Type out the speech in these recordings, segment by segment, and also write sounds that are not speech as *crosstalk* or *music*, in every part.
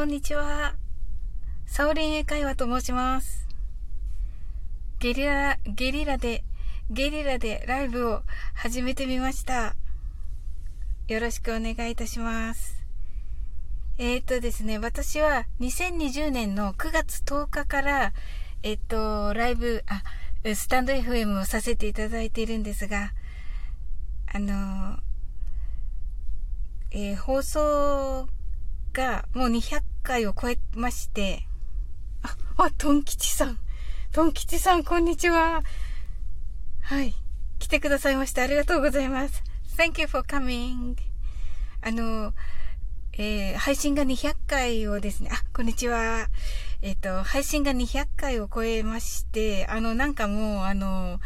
こんにちは。サオリン英会話と申します。ゲリラ、ゲリラで、ゲリラでライブを始めてみました。よろしくお願いいたします。えっ、とですね、私は2020年の9月10日から、えっ、と、ライブ、あ、スタンド FM をさせていただいているんですが、あの、えー、放送がもう200回を超えまして、あ、あ、トン吉さん。トン吉さん、こんにちは。はい。来てくださいましてありがとうございます。Thank you for coming. あの、えー、配信が200回をですね、あ、こんにちは。えっ、ー、と、配信が200回を超えまして、あの、なんかもう、あの、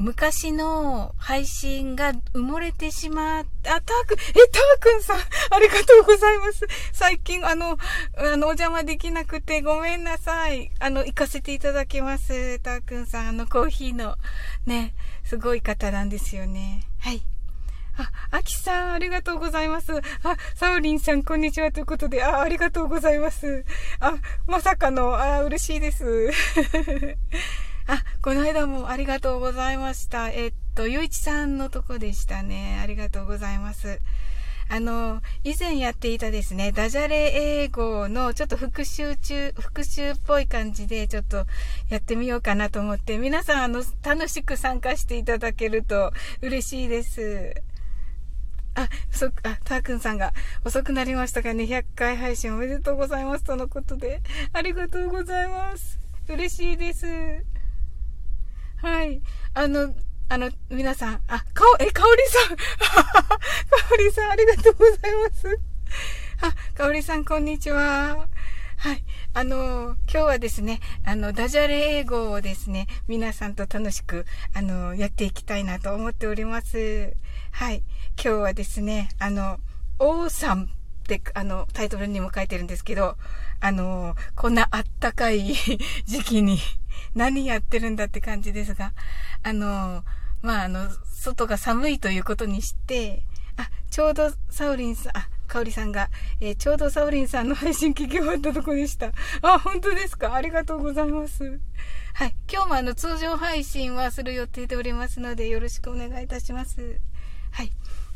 昔の配信が埋もれてしまった、あ、たーくん、え、たーくんさん、*laughs* ありがとうございます。最近、あの、あの、お邪魔できなくてごめんなさい。あの、行かせていただきます。たーくんさん、あの、コーヒーの、ね、すごい方なんですよね。はい。あ、あきさん、ありがとうございます。あ、サオリンさん、こんにちは。ということで、あ、ありがとうございます。あ、まさかの、あ、嬉しいです。あ、この間もありがとうございました。えっと、ゆういちさんのとこでしたね。ありがとうございます。あの、以前やっていたですね、ダジャレ英語のちょっと復習中、復習っぽい感じでちょっとやってみようかなと思って、皆さんあの、楽しく参加していただけると嬉しいです。あ、そっ、あ、たーくんさんが遅くなりましたが、200回配信おめでとうございますとのことで、ありがとうございます。嬉しいです。はい。あの、あの、皆さん、あ、かお、え、かおりさん *laughs* かおりさん、ありがとうございます。あ、かおりさん、こんにちは。はい。あの、今日はですね、あの、ダジャレ英語をですね、皆さんと楽しく、あの、やっていきたいなと思っております。はい。今日はですね、あの、オーサムって、あの、タイトルにも書いてるんですけど、あの、こんなあったかい *laughs* 時期に *laughs* 何やってるんだって感じですが、あの、まあ、あの、外が寒いということにして、あ、ちょうどサウリンさん、あ、かおりさんが、えー、ちょうどサウリンさんの配信聞き終わったとこでした。あ、本当ですか？ありがとうございます。はい。今日もあの、通常配信はする予定でおりますので、よろしくお願いいたします。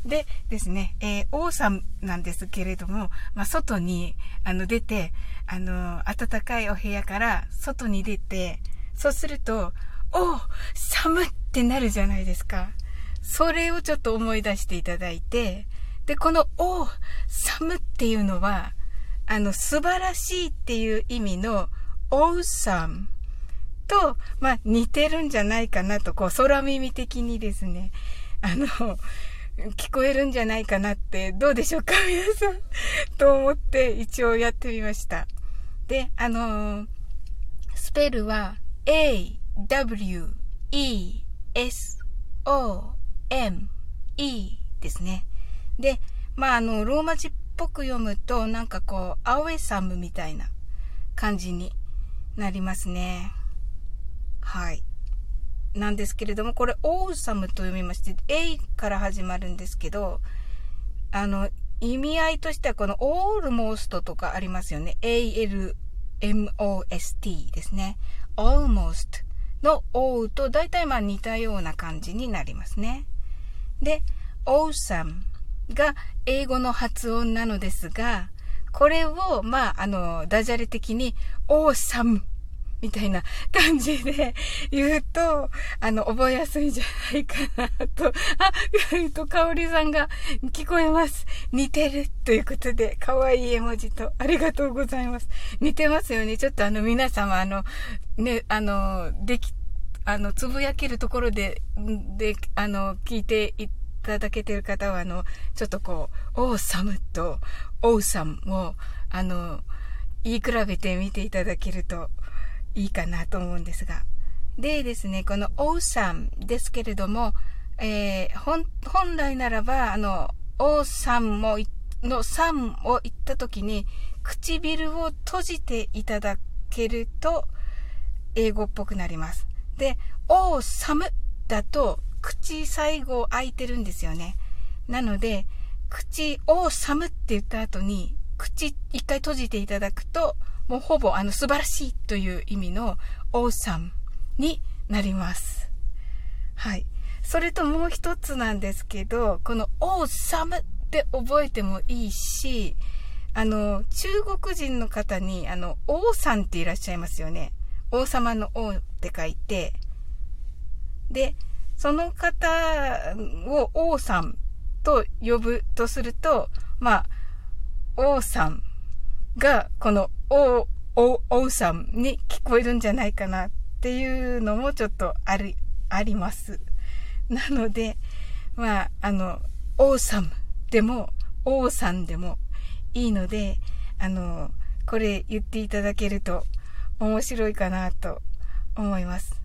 でですね、えー、オーサムなんですけれども、まあ、外に、あの、出て、あの、暖かいお部屋から外に出て、そうすると、お寒ってなるじゃないですか。それをちょっと思い出していただいて、で、この、お寒っていうのは、あの、素晴らしいっていう意味の、awesome と、まあ、似てるんじゃないかなと、こう、空耳的にですね、あの、聞こえるんじゃないかなって、どうでしょうか皆さん。と思って一応やってみました。で、あのスペルは A, W, E, S, O, M, E ですね。で、まあ、あの、ローマ字っぽく読むと、なんかこう、アウェサムみたいな感じになりますね。はい。なんですけれども、これ、オーサムと読みまして、A から始まるんですけど、あの、意味合いとしてはこの almost とかありますよね。A-L-M-O-S-T ですね。almost の o と大体まあ似たような感じになりますね。で、awesome が英語の発音なのですが、これを、まあ、あの、ダジャレ的に awesome みたいな感じで言うと、あの、覚えやすいんじゃないかなと、*laughs* あ、えっと、かおりさんが聞こえます。似てるということで、かわいい絵文字と、ありがとうございます。似てますよね。ちょっとあの、皆様、あの、ね、あの、でき、あの、つぶやけるところで、で、あの、聞いていただけてる方は、あの、ちょっとこう、オーサムとオーサムを、あの、言い比べてみていただけると、いいかなと思うんですが。でですね、この awesome ですけれども、えー、本、本来ならば、あの、awesome も、の sam を言った時に、唇を閉じていただけると、英語っぽくなります。で、awesome だと、口最後開いてるんですよね。なので、口、awesome って言った後に、口一回閉じていただくと、もうほぼあの素晴らしいという意味の awesome になります。はい。それともう一つなんですけど、この awesome って覚えてもいいし、あの、中国人の方に、あの、王さんっていらっしゃいますよね。王様の王って書いて、で、その方を王さんと呼ぶとすると、まあ、王さんがこの王、王、王さんに聞こえるんじゃないかなっていうのもちょっとある、あります。なので、まあ、あの、王さんでも、王さんでもいいので、あの、これ言っていただけると面白いかなと思います。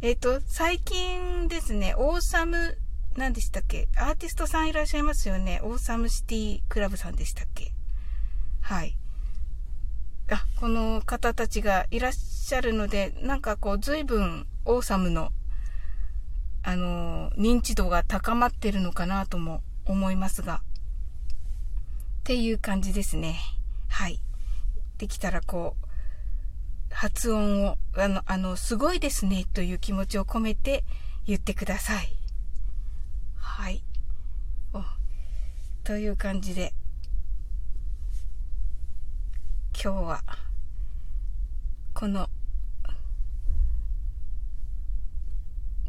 えっ、ー、と、最近ですね、オーサム、何でしたっけ？アーティストさんいらっしゃいますよね。オーサムシティクラブさんでしたっけ？はい。あ、この方たちがいらっしゃるので、なんかこう、随分、オーサムの、あの、認知度が高まってるのかなとも思いますが、っていう感じですね。はい。できたらこう、発音を、あの、あの、すごいですねという気持ちを込めて言ってください。はい。おという感じで、今日は、この、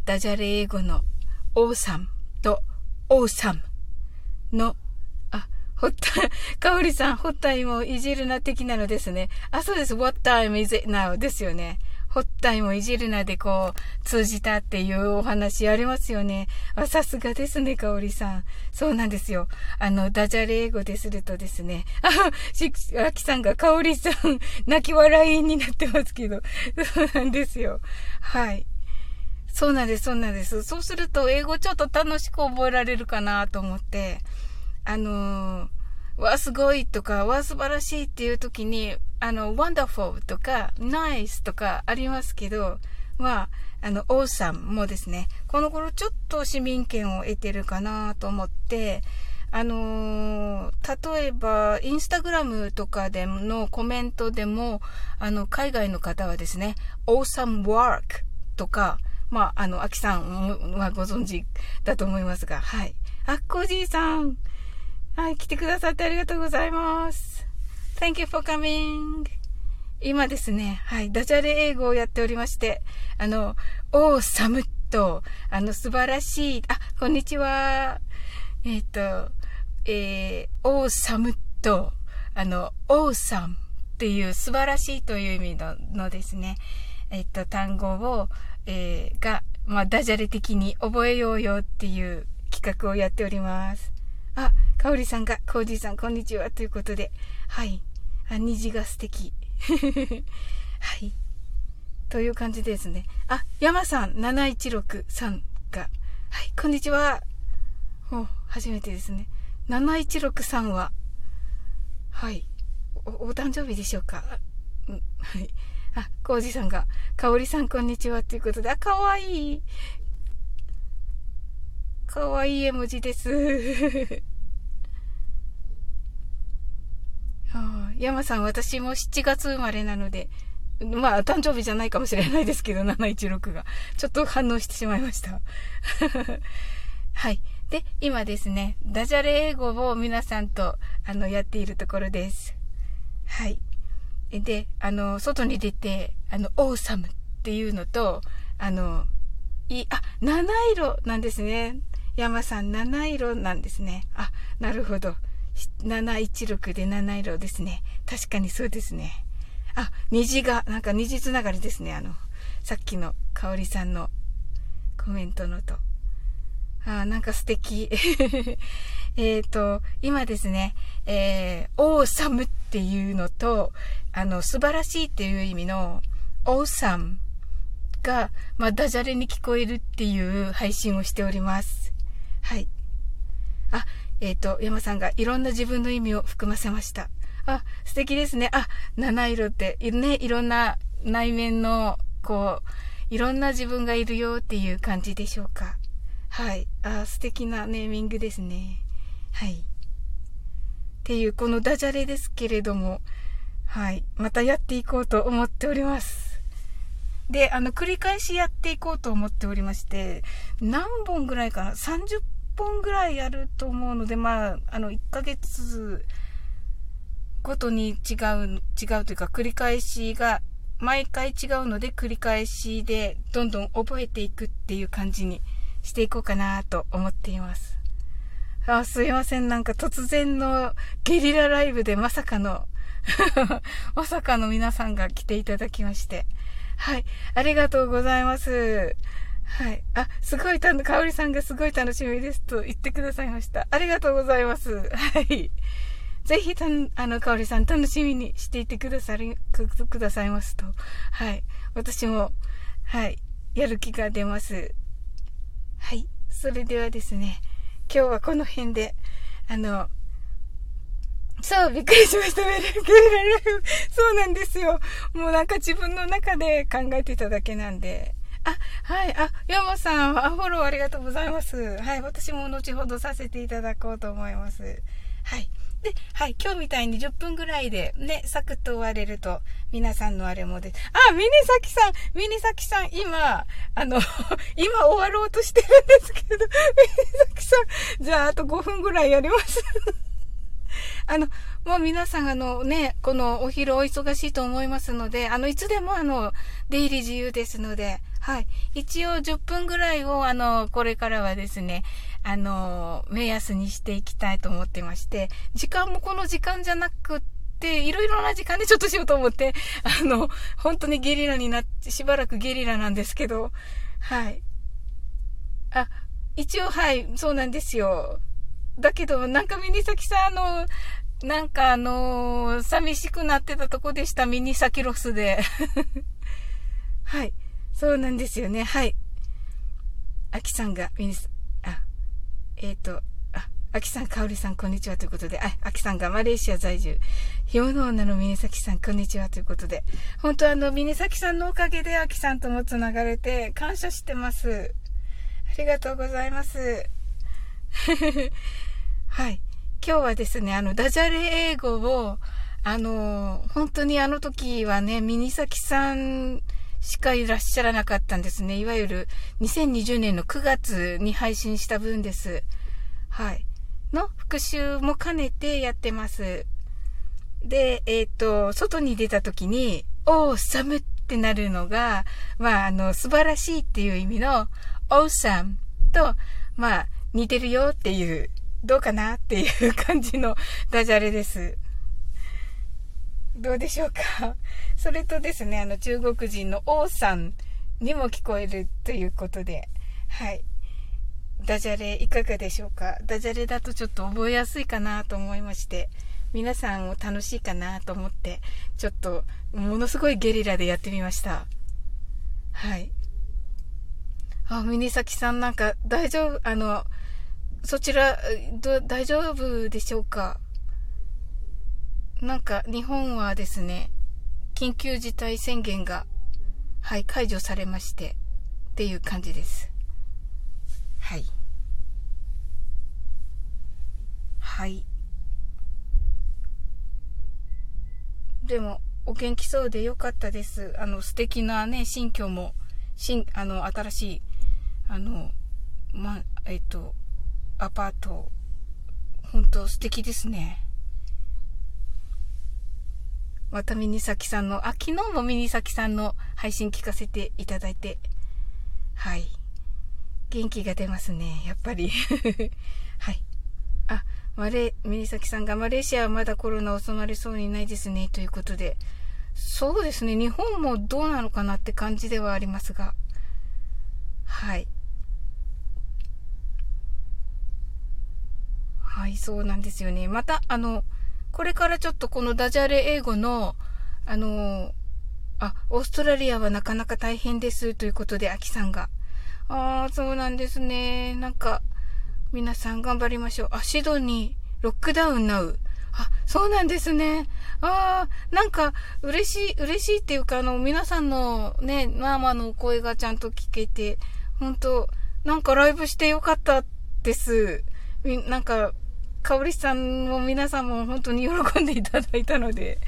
ダジャレ英語のオーサムとオーサムのほった、かおりさん、ホッタイムをいじるな的なのですね。あ、そうです。What time is it now? ですよね。ホッタイもいじるなでこう、通じたっていうお話ありますよね。あ、さすがですね、かおりさん。そうなんですよ。あの、ダジャレ英語でするとですね。あ、*laughs* し、あきさんがかおりさん、泣き笑いになってますけど。そうなんですよ。はい。そうなんです、そうなんです。そうすると、英語ちょっと楽しく覚えられるかなと思って。あのー、わ、すごいとか、わ、素晴らしいっていう時に、あの、wonderful とか、nice とかありますけど、は、あの、awesome もですね、この頃ちょっと市民権を得てるかなと思って、あのー、例えば、インスタグラムとかでのコメントでも、あの、海外の方はですね、awesome work とか、まあ、あの、アキさんはご存知だと思いますが、はい。あっこじいさん、はい、来てくださってありがとうございます。Thank you for coming. 今ですね、はい、ダジャレ英語をやっておりまして、あの、オーサムと、あの、素晴らしい、あ、こんにちは。えっ、ー、と、えー、オーサムと、あの、オーサムっていう素晴らしいという意味ののですね、えっ、ー、と、単語を、えー、が、まあ、ダジャレ的に覚えようよっていう企画をやっております。あ、かおりさんが、コージーさん、こんにちは。ということで、はい。あ、虹が素敵。*laughs* はい。という感じですね。あ、山さん、716さんが、はい、こんにちは。お、初めてですね。716さんは、はい。お、お誕生日でしょうか？うん、はい。あ、コージさんが、かおりさんこんにちはということで、あ、かわいい。かわいい絵文字です。あ山さん、私も7月生まれなので、まあ、誕生日じゃないかもしれないですけど、716が。ちょっと反応してしまいました。*laughs* はい。で、今ですね、ダジャレ英語を皆さんと、あの、やっているところです。はい。で、あの、外に出て、あの、オーサムっていうのと、あの、い、あ、七色なんですね。山さん、七色なんですね。あ、なるほど。716で七色ですね。確かにそうですね。あ、虹が、なんか虹つながりですね。あの、さっきの香里さんのコメントのと。あ、なんか素敵。*laughs* えっと、今ですね、えー、オーサムっていうのと、あの、素晴らしいっていう意味の、オーサムが、まあ、ダジャレに聞こえるっていう配信をしております。はい。あ、えっ、ー、と、山さんがいろんな自分の意味を含ませました。あ、素敵ですね。あ、七色って、ね、いろんな内面の、こう、いろんな自分がいるよっていう感じでしょうか。はい。あ、素敵なネーミングですね。はい。っていうこのダジャレですけれども、はい。またやっていこうと思っております。で、あの、繰り返しやっていこうと思っておりまして、何本ぐらいかな ?30 本ぐらいやると思うので、まあ、あの、1ヶ月ごとに違う、違うというか、繰り返しが、毎回違うので、繰り返しで、どんどん覚えていくっていう感じにしていこうかなと思っています。あ、すいません。なんか突然のゲリラライブでまさかの *laughs* まさかの皆さんが来ていただきまして。はい。ありがとうございます。はい。あ、すごいたの、かおりさんがすごい楽しみですと言ってくださいました。ありがとうございます。はい。ぜひ、たあの、かおりさん楽しみにしていてくださり、くくださいますと。はい。私も、はい。やる気が出ます。はい。それではですね、今日はこの辺で、あの、そう、びっくりしました。メルゲーラライフ。そうなんですよ。もうなんか自分の中で考えてただけなんで。あ、はい。あ、山さん、フォローありがとうございます。はい。私も後ほどさせていただこうと思います。はい。で、はい。今日みたいに10分ぐらいでね、サクッと終われると、皆さんのあれもで、あ、ミニサキさん、ミニサキさん、今、あの、*laughs* 今終わろうとしてるんですけど、ミニサキさん、じゃああと5分ぐらいやります。*laughs* あの、もう皆さんあのね、このお昼お忙しいと思いますので、あの、いつでもあの、出入り自由ですので、はい。一応10分ぐらいをあの、これからはですね、あの、目安にしていきたいと思ってまして、時間もこの時間じゃなくって、いろいろな時間でちょっとしようと思って、あの、本当にゲリラになって、しばらくゲリラなんですけど、はい。あ、一応はい、そうなんですよ。だけど、なんかミニサキさん、あの、なんかあの、寂しくなってたとこでした、ミニサキロスで。*laughs* はい。そうなんですよね。はい。アキさんが、ミニス、あ、えっ、ー、と、あ、アキさん、カオリさん、こんにちはということで、あ、アキさんがマレーシア在住、ひよの女のミニサキさん、こんにちはということで、本当あの、ミニサキさんのおかげでアキさんとも繋がれて、感謝してます。ありがとうございます。*laughs* はい。今日はですね、あの、ダジャレ英語を、あの、本当にあの時はね、ミニサキさんしかいらっしゃらなかったんですね。いわゆる2020年の9月に配信した分です。はい。の復習も兼ねてやってます。で、えっ、ー、と、外に出た時に、おー、寒ってなるのが、まあ、あの、素晴らしいっていう意味の、awesome と、まあ、似てるよっていう、どうかなっていう感じのダジャレです。どうでしょうか？それとですね、あの中国人の王さんにも聞こえるということで、はい。ダジャレいかがでしょうか？ダジャレだとちょっと覚えやすいかなと思いまして、皆さんも楽しいかなと思って、ちょっとものすごいゲリラでやってみました。はい。あ、ミニサキさんなんか大丈夫、あの、そちら、大丈夫でしょうか？なんか、日本はですね、緊急事態宣言が、はい、解除されまして、っていう感じです。はい。はい。でも、お元気そうでよかったです。あの、素敵なね、新居も、新、あの、新しい、あの、ま、えっと、アパート、本当素敵ですね。またミニサキさんの、あ、昨日もミニサキさんの配信聞かせていただいて、はい。元気が出ますね、やっぱり。*laughs* はい。あ、マレ、ミニサキさんがマレーシアはまだコロナ収まりそうにないですね、ということで。そうですね、日本もどうなのかなって感じではありますが。はい。はい、そうなんですよね。また、あの、これからちょっとこのダジャレ英語の、あの、あ、オーストラリアはなかなか大変ですということで、アキさんが。ああ、そうなんですね。なんか、皆さん頑張りましょう。あ、シドニー、ロックダウンナウ。あ、そうなんですね。ああ、なんか、嬉しい、嬉しいっていうか、あの、皆さんのね、ママの声がちゃんと聞けて、本当なんかライブしてよかったです。なんか、かおりさんも皆さんも本当に喜んでいただいたので、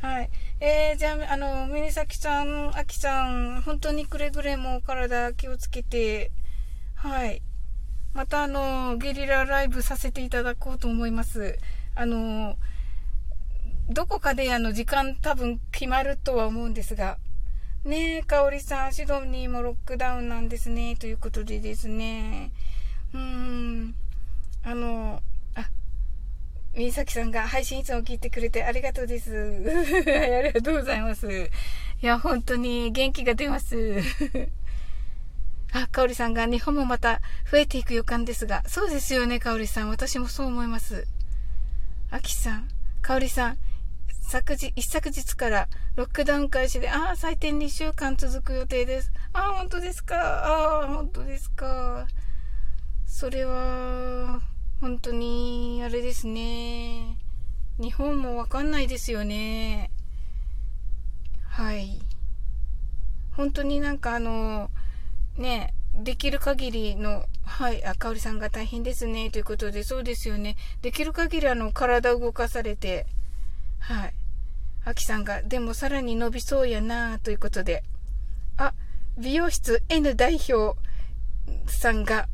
はい。えー、じゃあ、あの、ミニサキさん、アキさん、本当にくれぐれも体気をつけて、はい。またあの、ゲリラライブさせていただこうと思います。あの、どこかであの、時間多分決まるとは思うんですが、ねえ、かおりさん、シドニーもロックダウンなんですね、ということでですね、うーん、あの、みさきさんが配信いつも聞いてくれてありがとうです。ありがとうございます。いや、本当に元気が出ます。あ、かおりさんが日本もまた増えていく予感ですが、そうですよね、かおりさん。私もそう思います。あきさん、かおりさん、昨日、一昨日からロックダウン開始で、ああ、最低2週間続く予定です。ああ、本当ですか。ああ、本当ですか。それは、本当に、あれですね。日本もわかんないですよね。はい。本当になんかあの、ね、できる限りの、はい、あ、かおりさんが大変ですね、ということで、そうですよね。できる限りあの、体動かされて、はい。あきさんが、でもさらに伸びそうやなということで。あ、美容室 N 代表さんが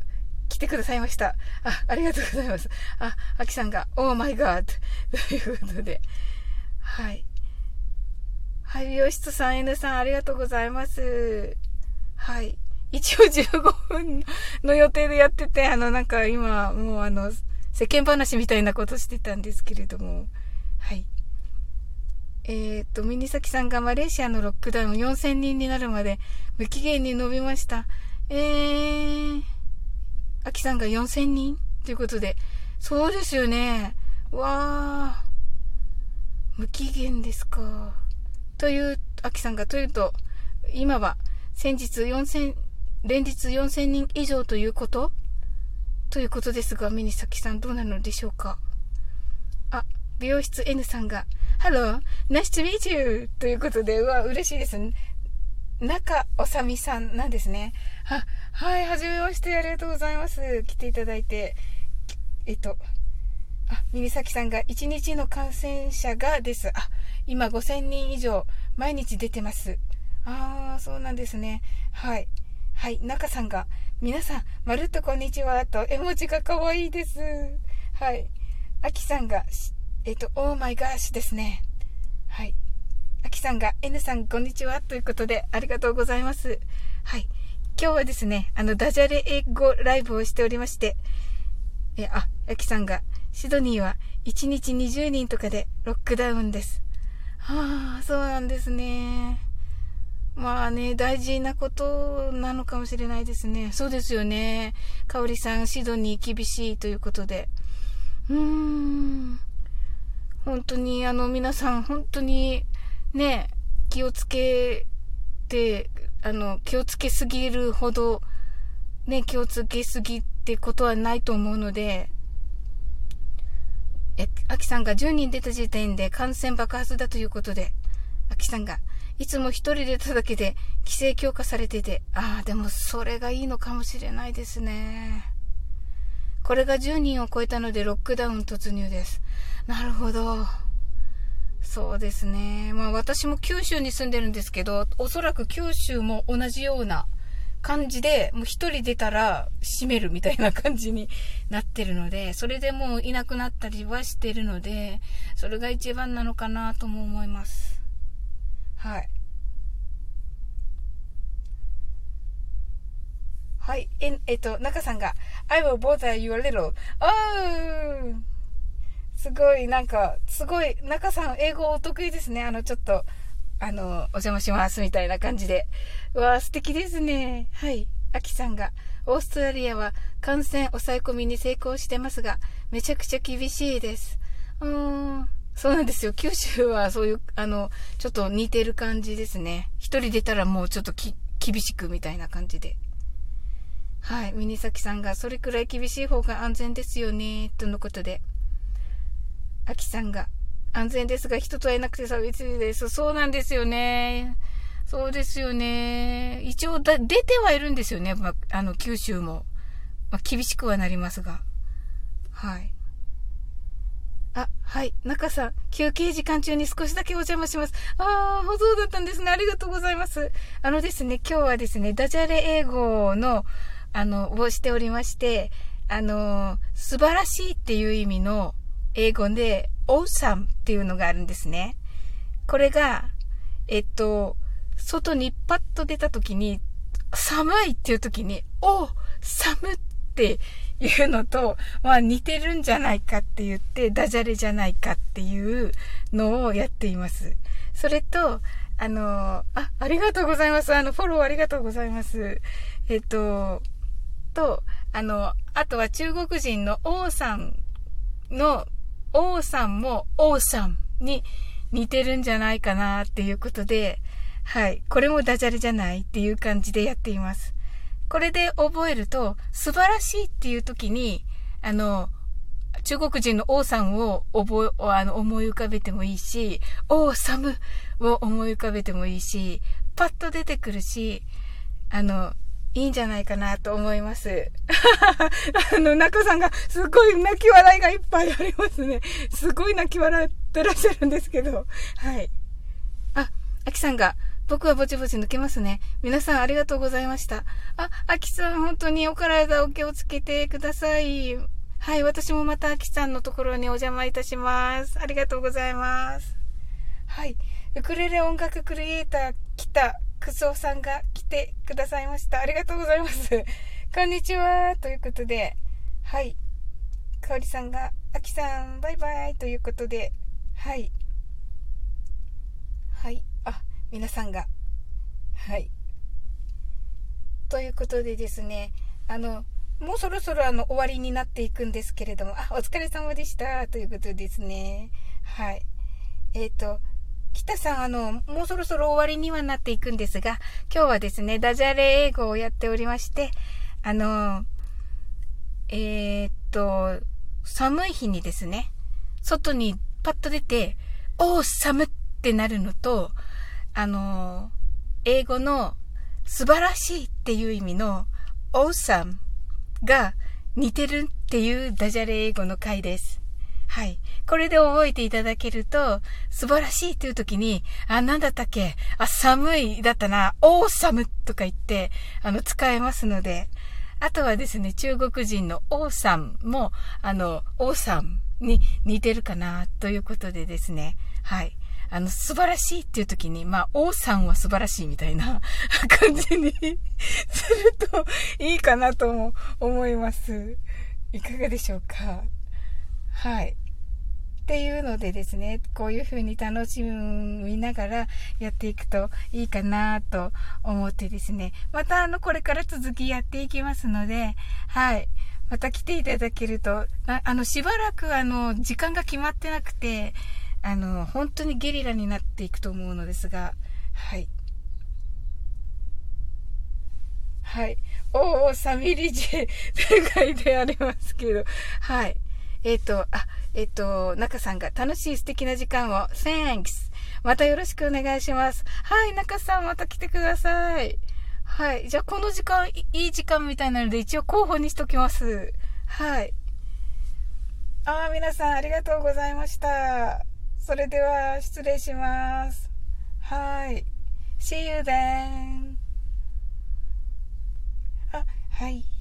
来てくださいました。あ、ありがとうございます。あ、あきさんが、Oh my god! ということで。はい。はい、美容室さん N さんありがとうございます。はい。一応15分の予定でやってて、あの、なんか今、もうあの、世間話みたいなことしてたんですけれども、はい。えー、っと、ミニサキさんがマレーシアのロックダウン4000人になるまで無期限に伸びました。えー、アキさんが4000人？ということで、そうですよね。わー、無期限ですか。という、アキさんが、というと、今は先日4000、連日4000人以上ということ？ということですが、ミニサキさんどうなのでしょうか？あ、美容室 N さんが、Hello, nice to meet you! ということで、うわ、嬉しいですね。中おさみさんなんですね。は、はい、はじめまして、ありがとうございます。来ていただいて。えっと、あ、ミニサキさんが1日の感染者がです。あ、今5000人以上、毎日出てます。ああ、そうなんですね。はい。はい、中さんが、皆さん、まるっとこんにちは、と、絵文字が可愛いです。はい。あきさんが、えっ、と、オーマイガーシュですね。はい。あきさんが、N さん、こんにちは。ということで、ありがとうございます。はい。今日はですね、あの、ダジャレ英語ライブをしておりまして、え、あ、あきさんが、シドニーは1日20人とかでロックダウンです。はあ、そうなんですね。まあね、大事なことなのかもしれないですね。そうですよね。かおりさん、シドニー厳しいということで。うーん。本当に、あの、皆さん、本当に、ね、気をつけて、あの、気をつけすぎるほど、ね、気をつけすぎってことはないと思うので、え、アキさんが10人出た時点で感染爆発だということで、アキさんが、いつも一人出ただけで規制強化されてて、ああ、でもそれがいいのかもしれないですね。これが10人を超えたのでロックダウン突入です。なるほど。そうですね。まあ私も九州に住んでるんですけど、おそらく九州も同じような感じで、もう一人出たら閉めるみたいな感じになってるので、それでもういなくなったりはしてるので、それが一番なのかなとも思います。はい。はい。え、えっと、中さんが、I will bother you a little. Oh! すごい、なんか、すごい、中さん、英語お得意ですね。あの、ちょっと、あの、お邪魔します、みたいな感じで。うわ素敵ですね。はい。アキさんが、オーストラリアは感染抑え込みに成功してますが、めちゃくちゃ厳しいです。うーん。そうなんですよ。九州はそういう、あの、ちょっと似てる感じですね。一人出たらもうちょっとき、厳しくみたいな感じで。はい。ミニサキさんが、それくらい厳しい方が安全ですよね、とのことで。アキさんが、安全ですが人と会えなくて寂しいです。そうなんですよね。そうですよね。一応、出てはいるんですよね。まあ、の、九州も。ま、厳しくはなりますが。はい。あはい。中さん、休憩時間中に少しだけお邪魔します。ああ、そうだったんですね。ありがとうございます。あのですね、今日はですね、ダジャレ英語の、あの、をしておりまして、あの、素晴らしいっていう意味の英語で、awesome っていうのがあるんですね。これが、えっと、外にパッと出た時に、寒いっていう時に、お寒っていうのと、まあ似てるんじゃないかって言って、ダジャレじゃないかっていうのをやっています。それと、あの、あ、ありがとうございます。あの、フォローありがとうございます。えっと、と、あの、あとは中国人の王さんの、王さんも王さんに似てるんじゃないかなっていうことで、はい。これもダジャレじゃないっていう感じでやっています。これで覚えると、素晴らしいっていう時に、あの、中国人の王さんを覚え、あの、思い浮かべてもいいし、王サムを思い浮かべてもいいし、パッと出てくるし、あの、いいんじゃないかなと思います。*laughs* あの、中さんがすごい泣き笑いがいっぱいありますね。すごい泣き笑ってらっしゃるんですけど。はい。あ、アキさんが、僕はぼちぼち抜けますね。皆さんありがとうございました。あ、アキさん本当にお体お気をつけてください。はい、私もまたアキさんのところにお邪魔いたします。ありがとうございます。はい、ウクレレ音楽クリエイター北クソさんが来てくださいました。ありがとうございます。*laughs* こんにちは。ということで、はい。かおりさんが、あきさん、バイバイということで、はい。はい。あ皆さんが。はい。ということでですね、あの、もうそろそろあの終わりになっていくんですけれども、あ、お疲れ様でした。ということですね。はい。えっ、ー、と、北さん、あの、もうそろそろ終わりにはなっていくんですが、今日はですね、ダジャレ英語をやっておりまして、あの、えー、っと、寒い日にですね、外にパッと出て、おー、寒ってなるのと、あの、英語の素晴らしいっていう意味の awesome が似てるっていうダジャレ英語の回です。はい。これで覚えていただけると、素晴らしいっていう時に、あ、なんだったっけ？あ、寒いだったな、オーサムとか言って、あの、使えますので、あとはですね、中国人のオーサムも、あの、オーサムに似てるかな、ということでですね、はい。あの、素晴らしいっていう時に、まあ、王さんは素晴らしいみたいな *laughs* 感じに *laughs* するといいかなとも思います。いかがでしょうか？はい。っていうのでですね、こういう風に楽しみながらやっていくといいかなと思ってですね、またあの、これから続きやっていきますので、はい。また来ていただけると、あの、しばらくあの、時間が決まってなくて、あの、本当にゲリラになっていくと思うのですが、はい。はい。おお、サミリジェって書いてありますけど、はい。えっ、ー、と、あ、えっ、ー、と、中さんが楽しい素敵な時間を、Thanks! またよろしくお願いします。はい、中さんまた来てください。はい。じゃあ、この時間、いい時間みたいなので、一応候補にしときます。はい。ああ、皆さんありがとうございました。それでは失礼します。はい。See you then. あ、はい。